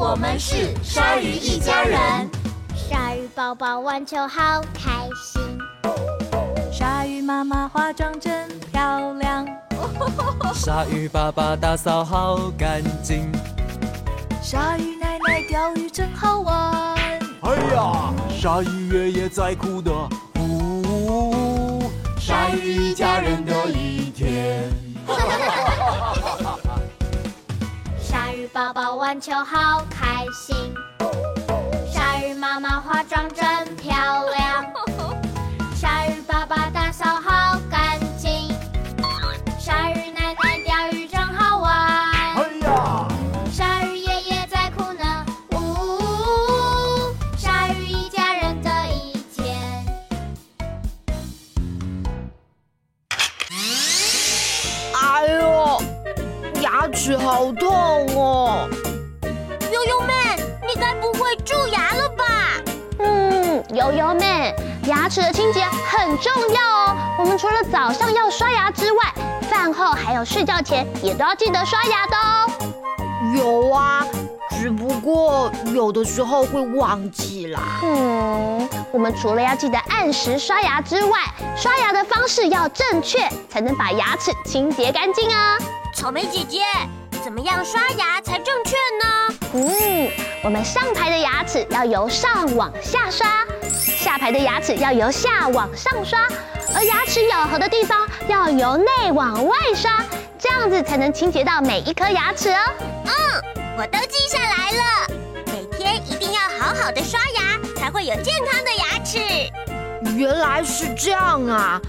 我们是鲨鱼一家人。鲨鱼宝宝玩球好开心，鲨鱼妈妈化妆真漂亮，鲨鱼爸爸打扫好干净，鲨鱼奶奶钓鱼真好玩。哎呀，鲨鱼爷爷在哭的，呜，鲨鱼一家人的一天。宝宝玩球好开心，鲨鱼妈妈化妆真漂亮，鲨鱼爸爸打扫好干净，鲨鱼奶奶钓鱼真好玩。哎呀，鲨鱼爷爷在哭呢，呜，鲨鱼一家人的一天。哎呦，牙齿好痛牙齿的清洁很重要哦。我们除了早上要刷牙之外，饭后还有睡觉前也都要记得刷牙的哦。有啊，只不过有的时候会忘记啦。嗯，我们除了要记得按时刷牙之外，刷牙的方式要正确，才能把牙齿清洁干净啊。草莓姐姐，怎么样刷牙才正确呢？嗯，我们上排的牙齿要由上往下刷，下排的牙齿要由下往上刷，而牙齿咬合的地方要由内往外刷，这样子才能清洁到每一颗牙齿哦。嗯，我都记下来了，每天一定要好好的刷牙，才会有健康的牙齿。原来是这样啊，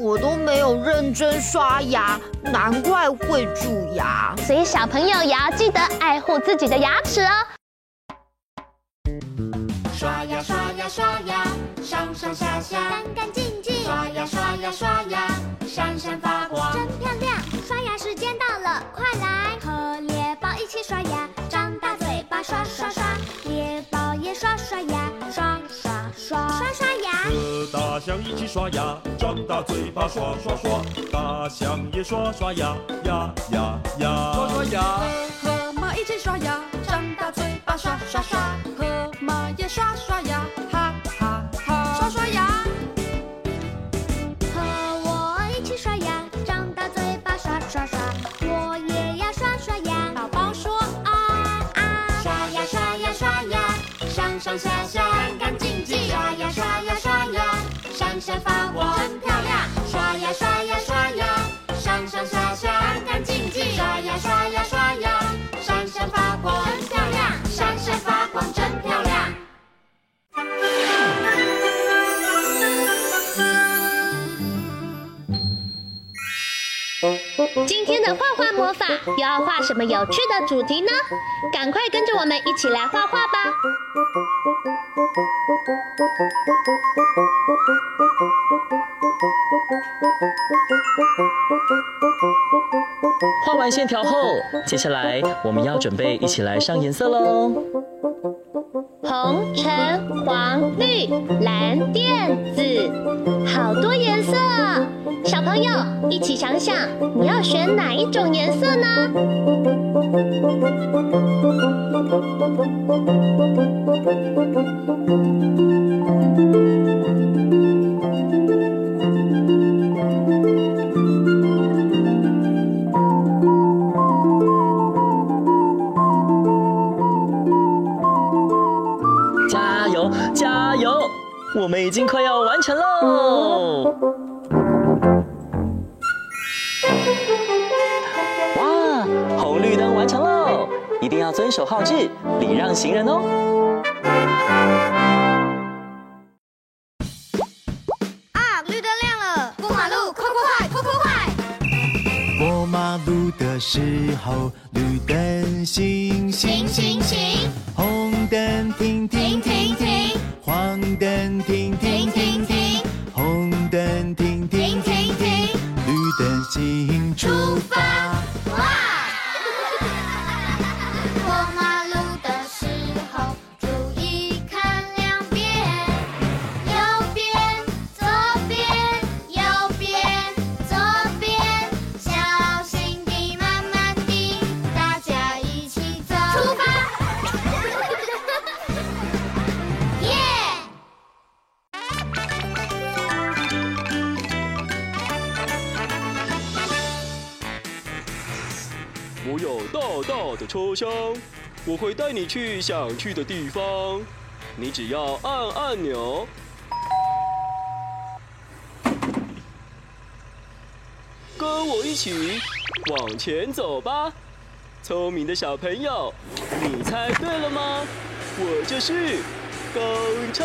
我都没有认真刷牙，难怪会蛀牙。所以小朋友也要记得爱护自己的牙齿哦。刷牙上上下下干干净净。刷牙刷牙刷牙，闪闪发光真漂亮。刷牙时间到了，快来和猎豹一起刷牙，张大嘴巴刷刷刷，猎豹也刷刷牙，刷刷刷刷刷牙。和大象一起刷牙，张大嘴巴刷刷刷，大象也刷刷牙，牙牙牙，刷刷牙。和马一起刷牙，张大嘴巴刷刷刷，河马也刷刷法又要画什么有趣的主题呢？赶快跟着我们一起来画画吧！画完线条后，接下来我们要准备一起来上颜色喽。红、橙、黄、绿、蓝、靛、紫，好多颜色啊！小朋友一起想想，你要选哪一种颜色呢？加油，加油！我们已经快要完成喽！定要遵守号志，礼让行人哦。啊，绿灯亮了，过马路，快快快，快快快！过马路的时候，绿灯行行行行，红灯停停停停，黄灯停停停停，红灯停停停停，绿灯行出发。车厢，我会带你去想去的地方。你只要按按钮，跟我一起往前走吧。聪明的小朋友，你猜对了吗？我就是公车。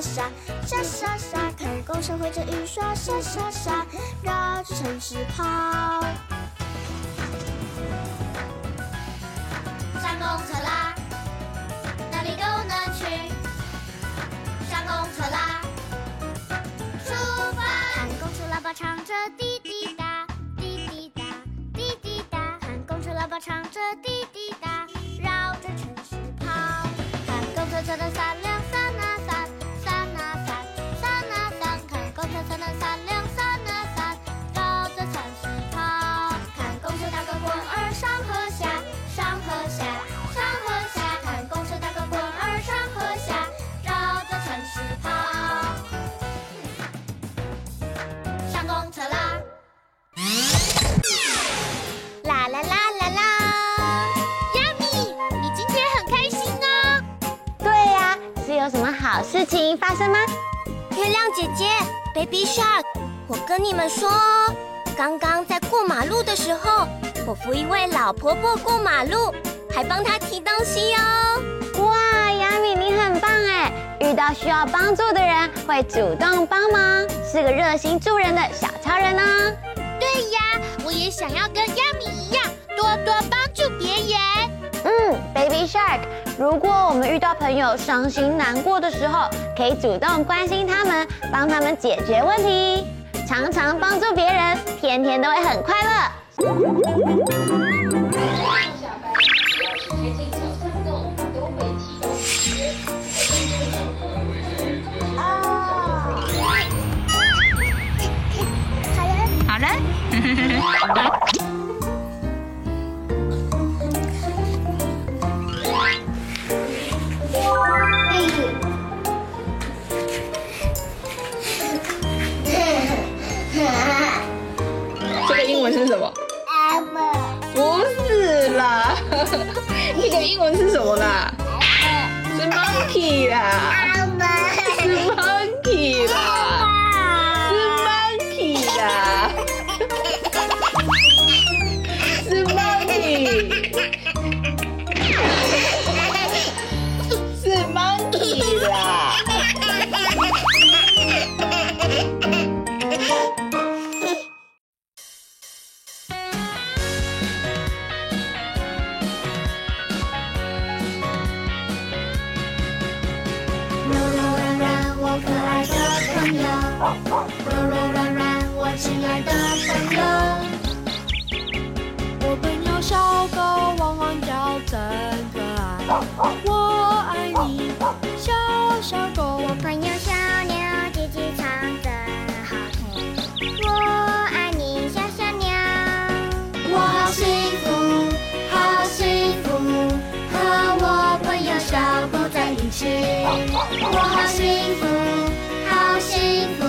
沙沙沙沙沙。看公车挥着雨刷沙沙沙，绕着城市跑。上公车啦，亮姐姐，Baby Shark，我跟你们说哦，刚刚在过马路的时候，我扶一位老婆婆过马路，还帮她提东西哦。哇，亚米你很棒哎！遇到需要帮助的人会主动帮忙，是个热心助人的小超人呢、啊。对呀，我也想要跟亚米一样，多多帮助别人。嗯，Baby Shark，如果我们遇到朋友伤心难过的时候，可以主动关心他们，帮他们解决问题，常常帮助别人，天天都会很快乐。好了，狗在一起。我好幸福，好幸福，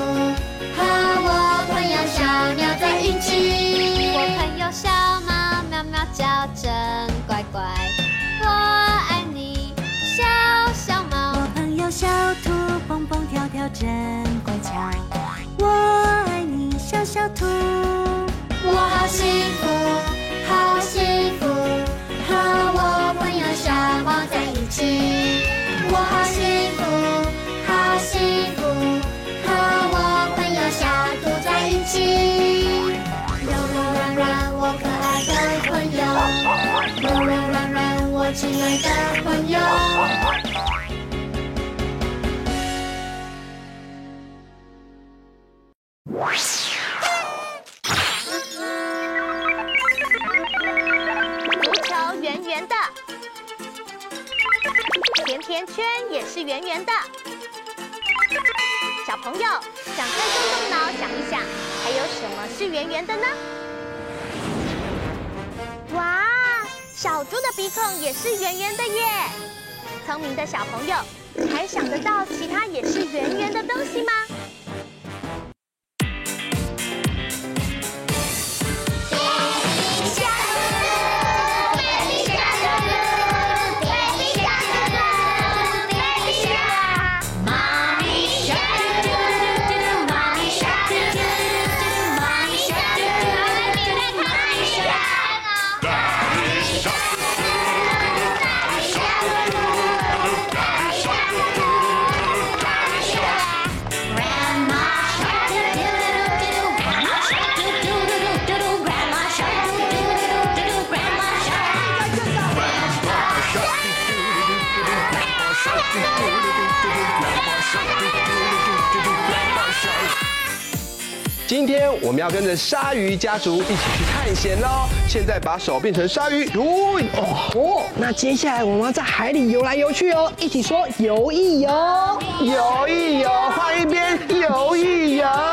和我朋友小鸟在一起。我朋友小猫喵喵叫真乖乖，我爱你，小小猫。我朋友小兔蹦蹦跳跳真乖巧，我爱你，小小兔。我好幸福，亲爱的朋友。足球圆圆的，甜甜圈也是圆圆的。小朋友，赶快动动脑想一想，还有什么是圆圆的呢？小猪的鼻孔也是圆圆的耶！聪明的小朋友，还想得到其他也是圆圆的东西吗？要跟着鲨鱼家族一起去探险喽！现在把手变成鲨鱼，游哦。哦，那接下来我们要在海里游来游去哦，一起说游一游，游一游，换一边，游一游，游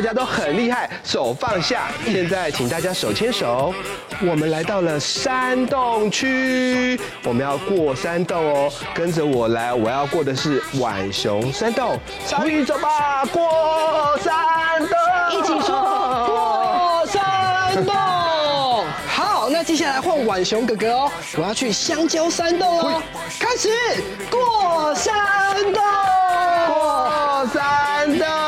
大家都很厉害，手放下。现在请大家手牵手，我们来到了山洞区，我们要过山洞哦，跟着我来，我要过的是浣熊山洞。小雨走吧，过山洞，一起说过山洞。好，那接下来换浣熊哥哥哦，我要去香蕉山洞哦，开始过山洞，过山洞。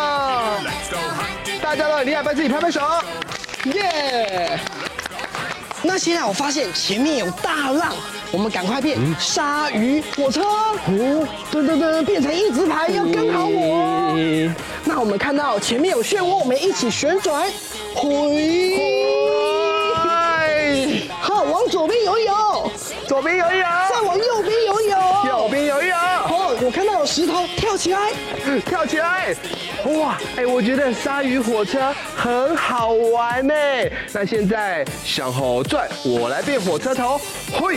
大家都很厉害，帮自己拍拍手，耶！那现在我发现前面有大浪，我们赶快变鲨鱼火车，哦，噔噔噔，变成一直排，要跟好我。那我们看到前面有漩涡，我们一起旋转，回，好，往左边游一游，左边游一看到有石头，跳起来，跳起来。哇，哎，我觉得鲨鱼火车很好玩呢。那现在向后转，我来变火车头，嘿，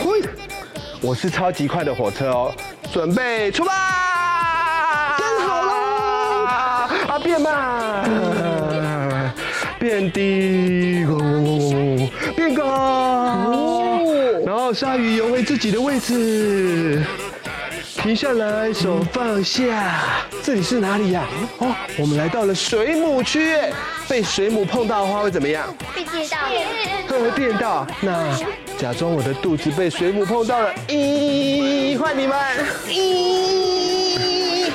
我是超级快的火车哦，准备出发，跟好了，啊，变慢，变低，变高，然后鲨鱼游回自己的位置。停下来，手放下。这里是哪里呀？哦，我们来到了水母区。被水母碰到的话会怎么样？被电到。会电到。那假装我的肚子被水母碰到了。咦，换你们。咦，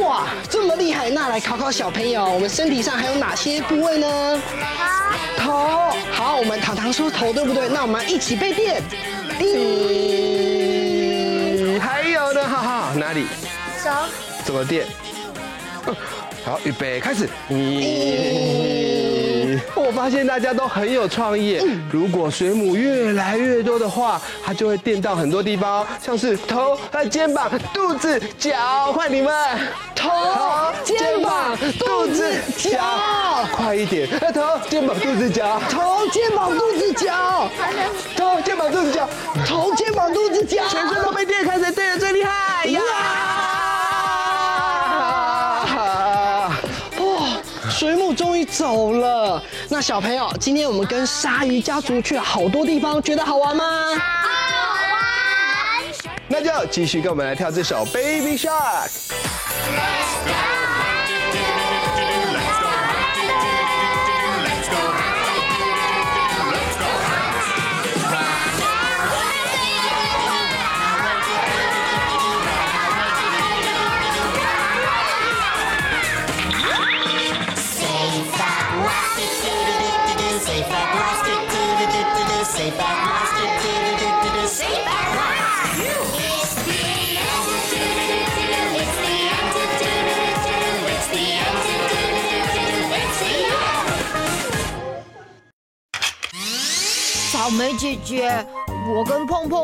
哇，这么厉害！那来考考小朋友，我们身体上还有哪些部位呢？头。头。好，我们糖糖说头对不对？那我们一起被电。咦，还有呢？哈哈，哪里？手。怎么垫？好，预备，开始。咦，我发现大家都很有创意。如果水母越来越多的话，它就会电到很多地方，像是头、和肩膀、肚子、脚。换你们，头、肩膀、肚子、脚，快一点！头、肩膀、肚子、脚，头、肩膀、肚子、脚，头、肩膀、肚子、脚，头、肩膀、肚子、脚，全身都被电，开谁电的最厉害呀！水母终于走了。那小朋友，今天我们跟鲨鱼家族去了好多地方，觉得好玩吗？好玩。那就继续跟我们来跳这首《Baby Shark》。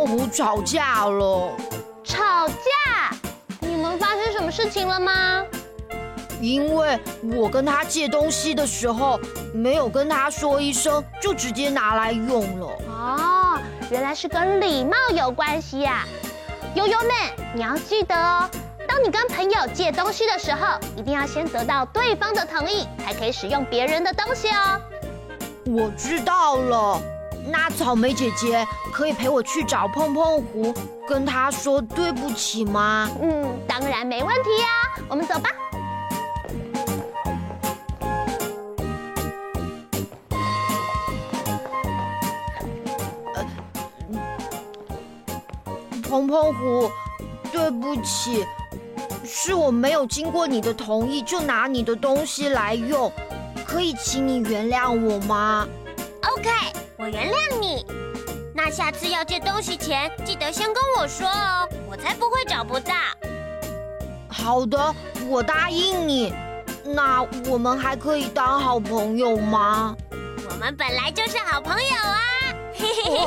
虎吵架了。吵架？你们发生什么事情了吗？因为我跟他借东西的时候，没有跟他说一声，就直接拿来用了。哦，原来是跟礼貌有关系呀！悠悠妹，你要记得哦，当你跟朋友借东西的时候，一定要先得到对方的同意，才可以使用别人的东西哦。我知道了，那草莓姐姐可以陪我去找碰碰狐，跟他说对不起吗？嗯，当然没问题呀，我们走吧。碰碰狐，对不起，是我没有经过你的同意就拿你的东西来用，可以请你原谅我吗？OK，我原谅你。那下次要借东西前，记得先跟我说哦，我才不会找不到。好的，我答应你。那我们还可以当好朋友吗？我们本来就是好朋友啊！嘿嘿嘿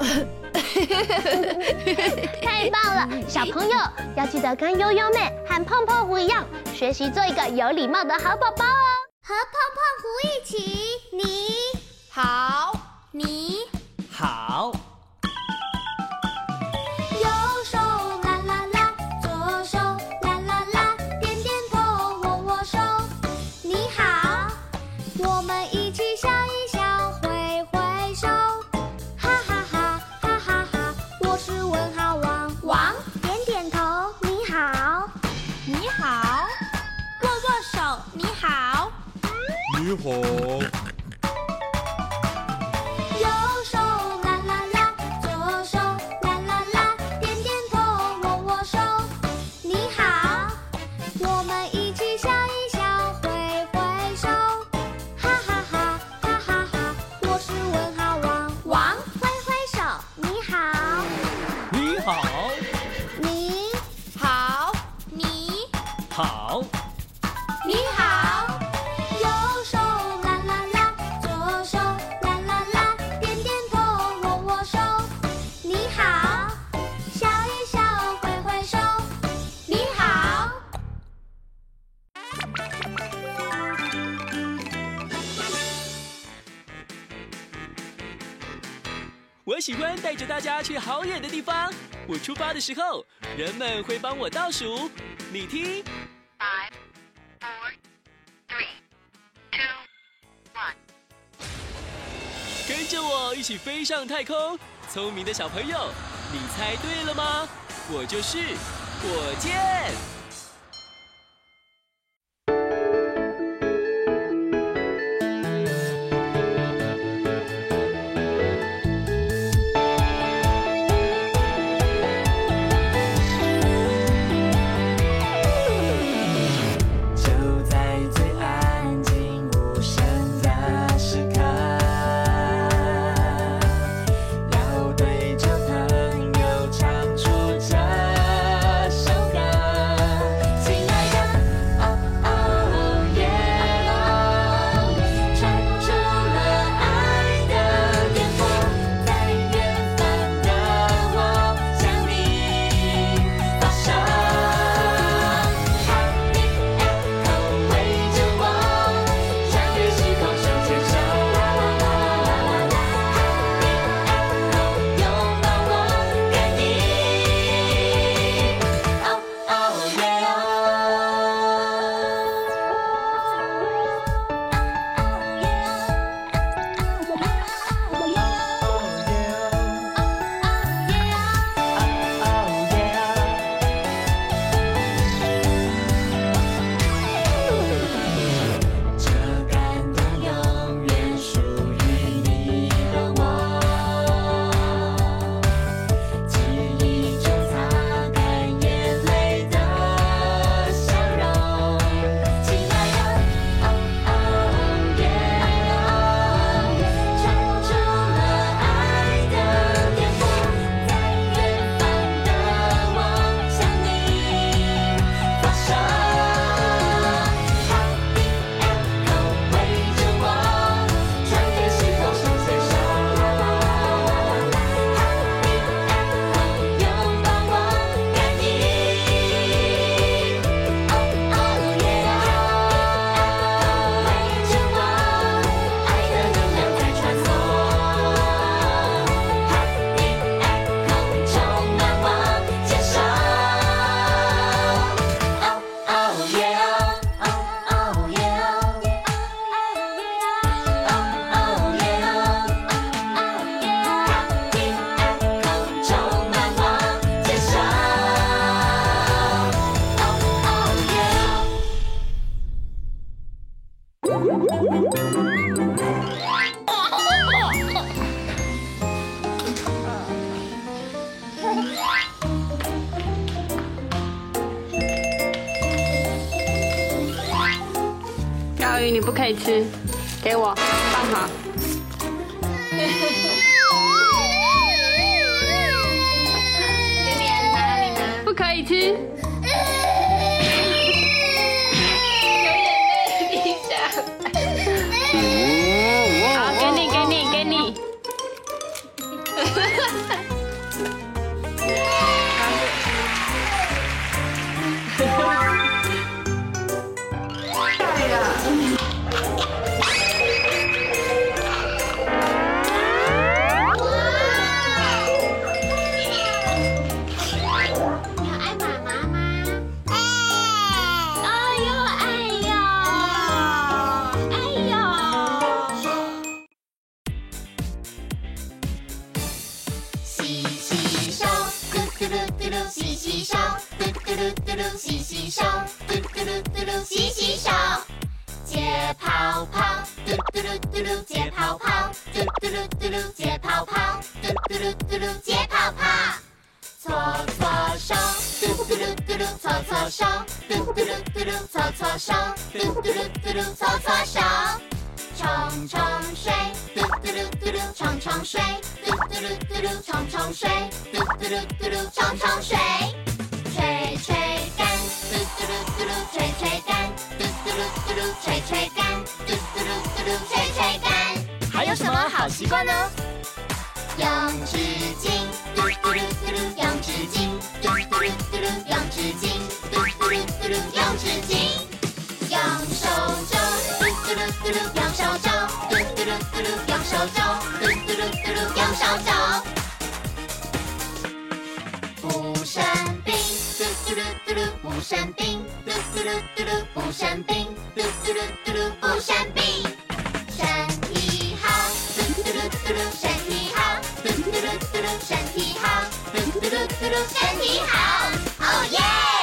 嘿。太棒了，小朋友要记得跟悠悠妹和碰碰狐一样，学习做一个有礼貌的好宝宝哦。和碰碰狐一起，你好，你好。好，你好，右手啦啦啦，左手啦啦啦，点点头，握握手，你好，笑一笑，挥挥手，你好。我喜欢带着大家去好远的地方，我出发的时候，人们会帮我倒数，你听。起飞上太空。聪明的小朋友，你猜对了吗？我就是火箭。以吃，给我放好。给你拿，你拿，不可以吃。洗洗手，嘟嘟噜嘟噜，洗洗手。解泡泡，嘟嘟噜嘟噜，解泡泡，嘟嘟噜嘟噜，解泡泡，嘟嘟噜嘟噜，解泡泡。搓搓手，嘟嘟噜嘟噜，搓搓手，嘟嘟噜嘟噜，搓搓手，嘟嘟噜嘟噜，搓搓手。冲冲水，嘟嘟噜嘟噜，冲冲水，嘟嘟噜嘟噜，冲冲水，嘟嘟噜嘟噜，冲冲水。吹吹干，嘟嘟噜嘟噜，吹吹干，嘟嘟噜嘟噜，吹吹干，嘟嘟噜嘟噜，吹吹干。还有什么好习惯呢？用纸巾，嘟嘟噜嘟噜，用纸巾，嘟嘟噜嘟噜，用纸巾，嘟嘟噜嘟噜，用纸巾。用手肘，嘟嘟噜嘟噜，用手肘，嘟嘟噜嘟噜，用手肘，嘟嘟噜嘟噜，用手肘。不生病，嘟噜嘟噜，不生病，嘟嘟噜嘟噜，不生病，嘟嘟噜嘟噜，不生病。身体好，嘟嘟噜嘟噜，身体好，嘟嘟噜嘟噜，身体好，嘟嘟噜嘟噜，身体好。哦耶！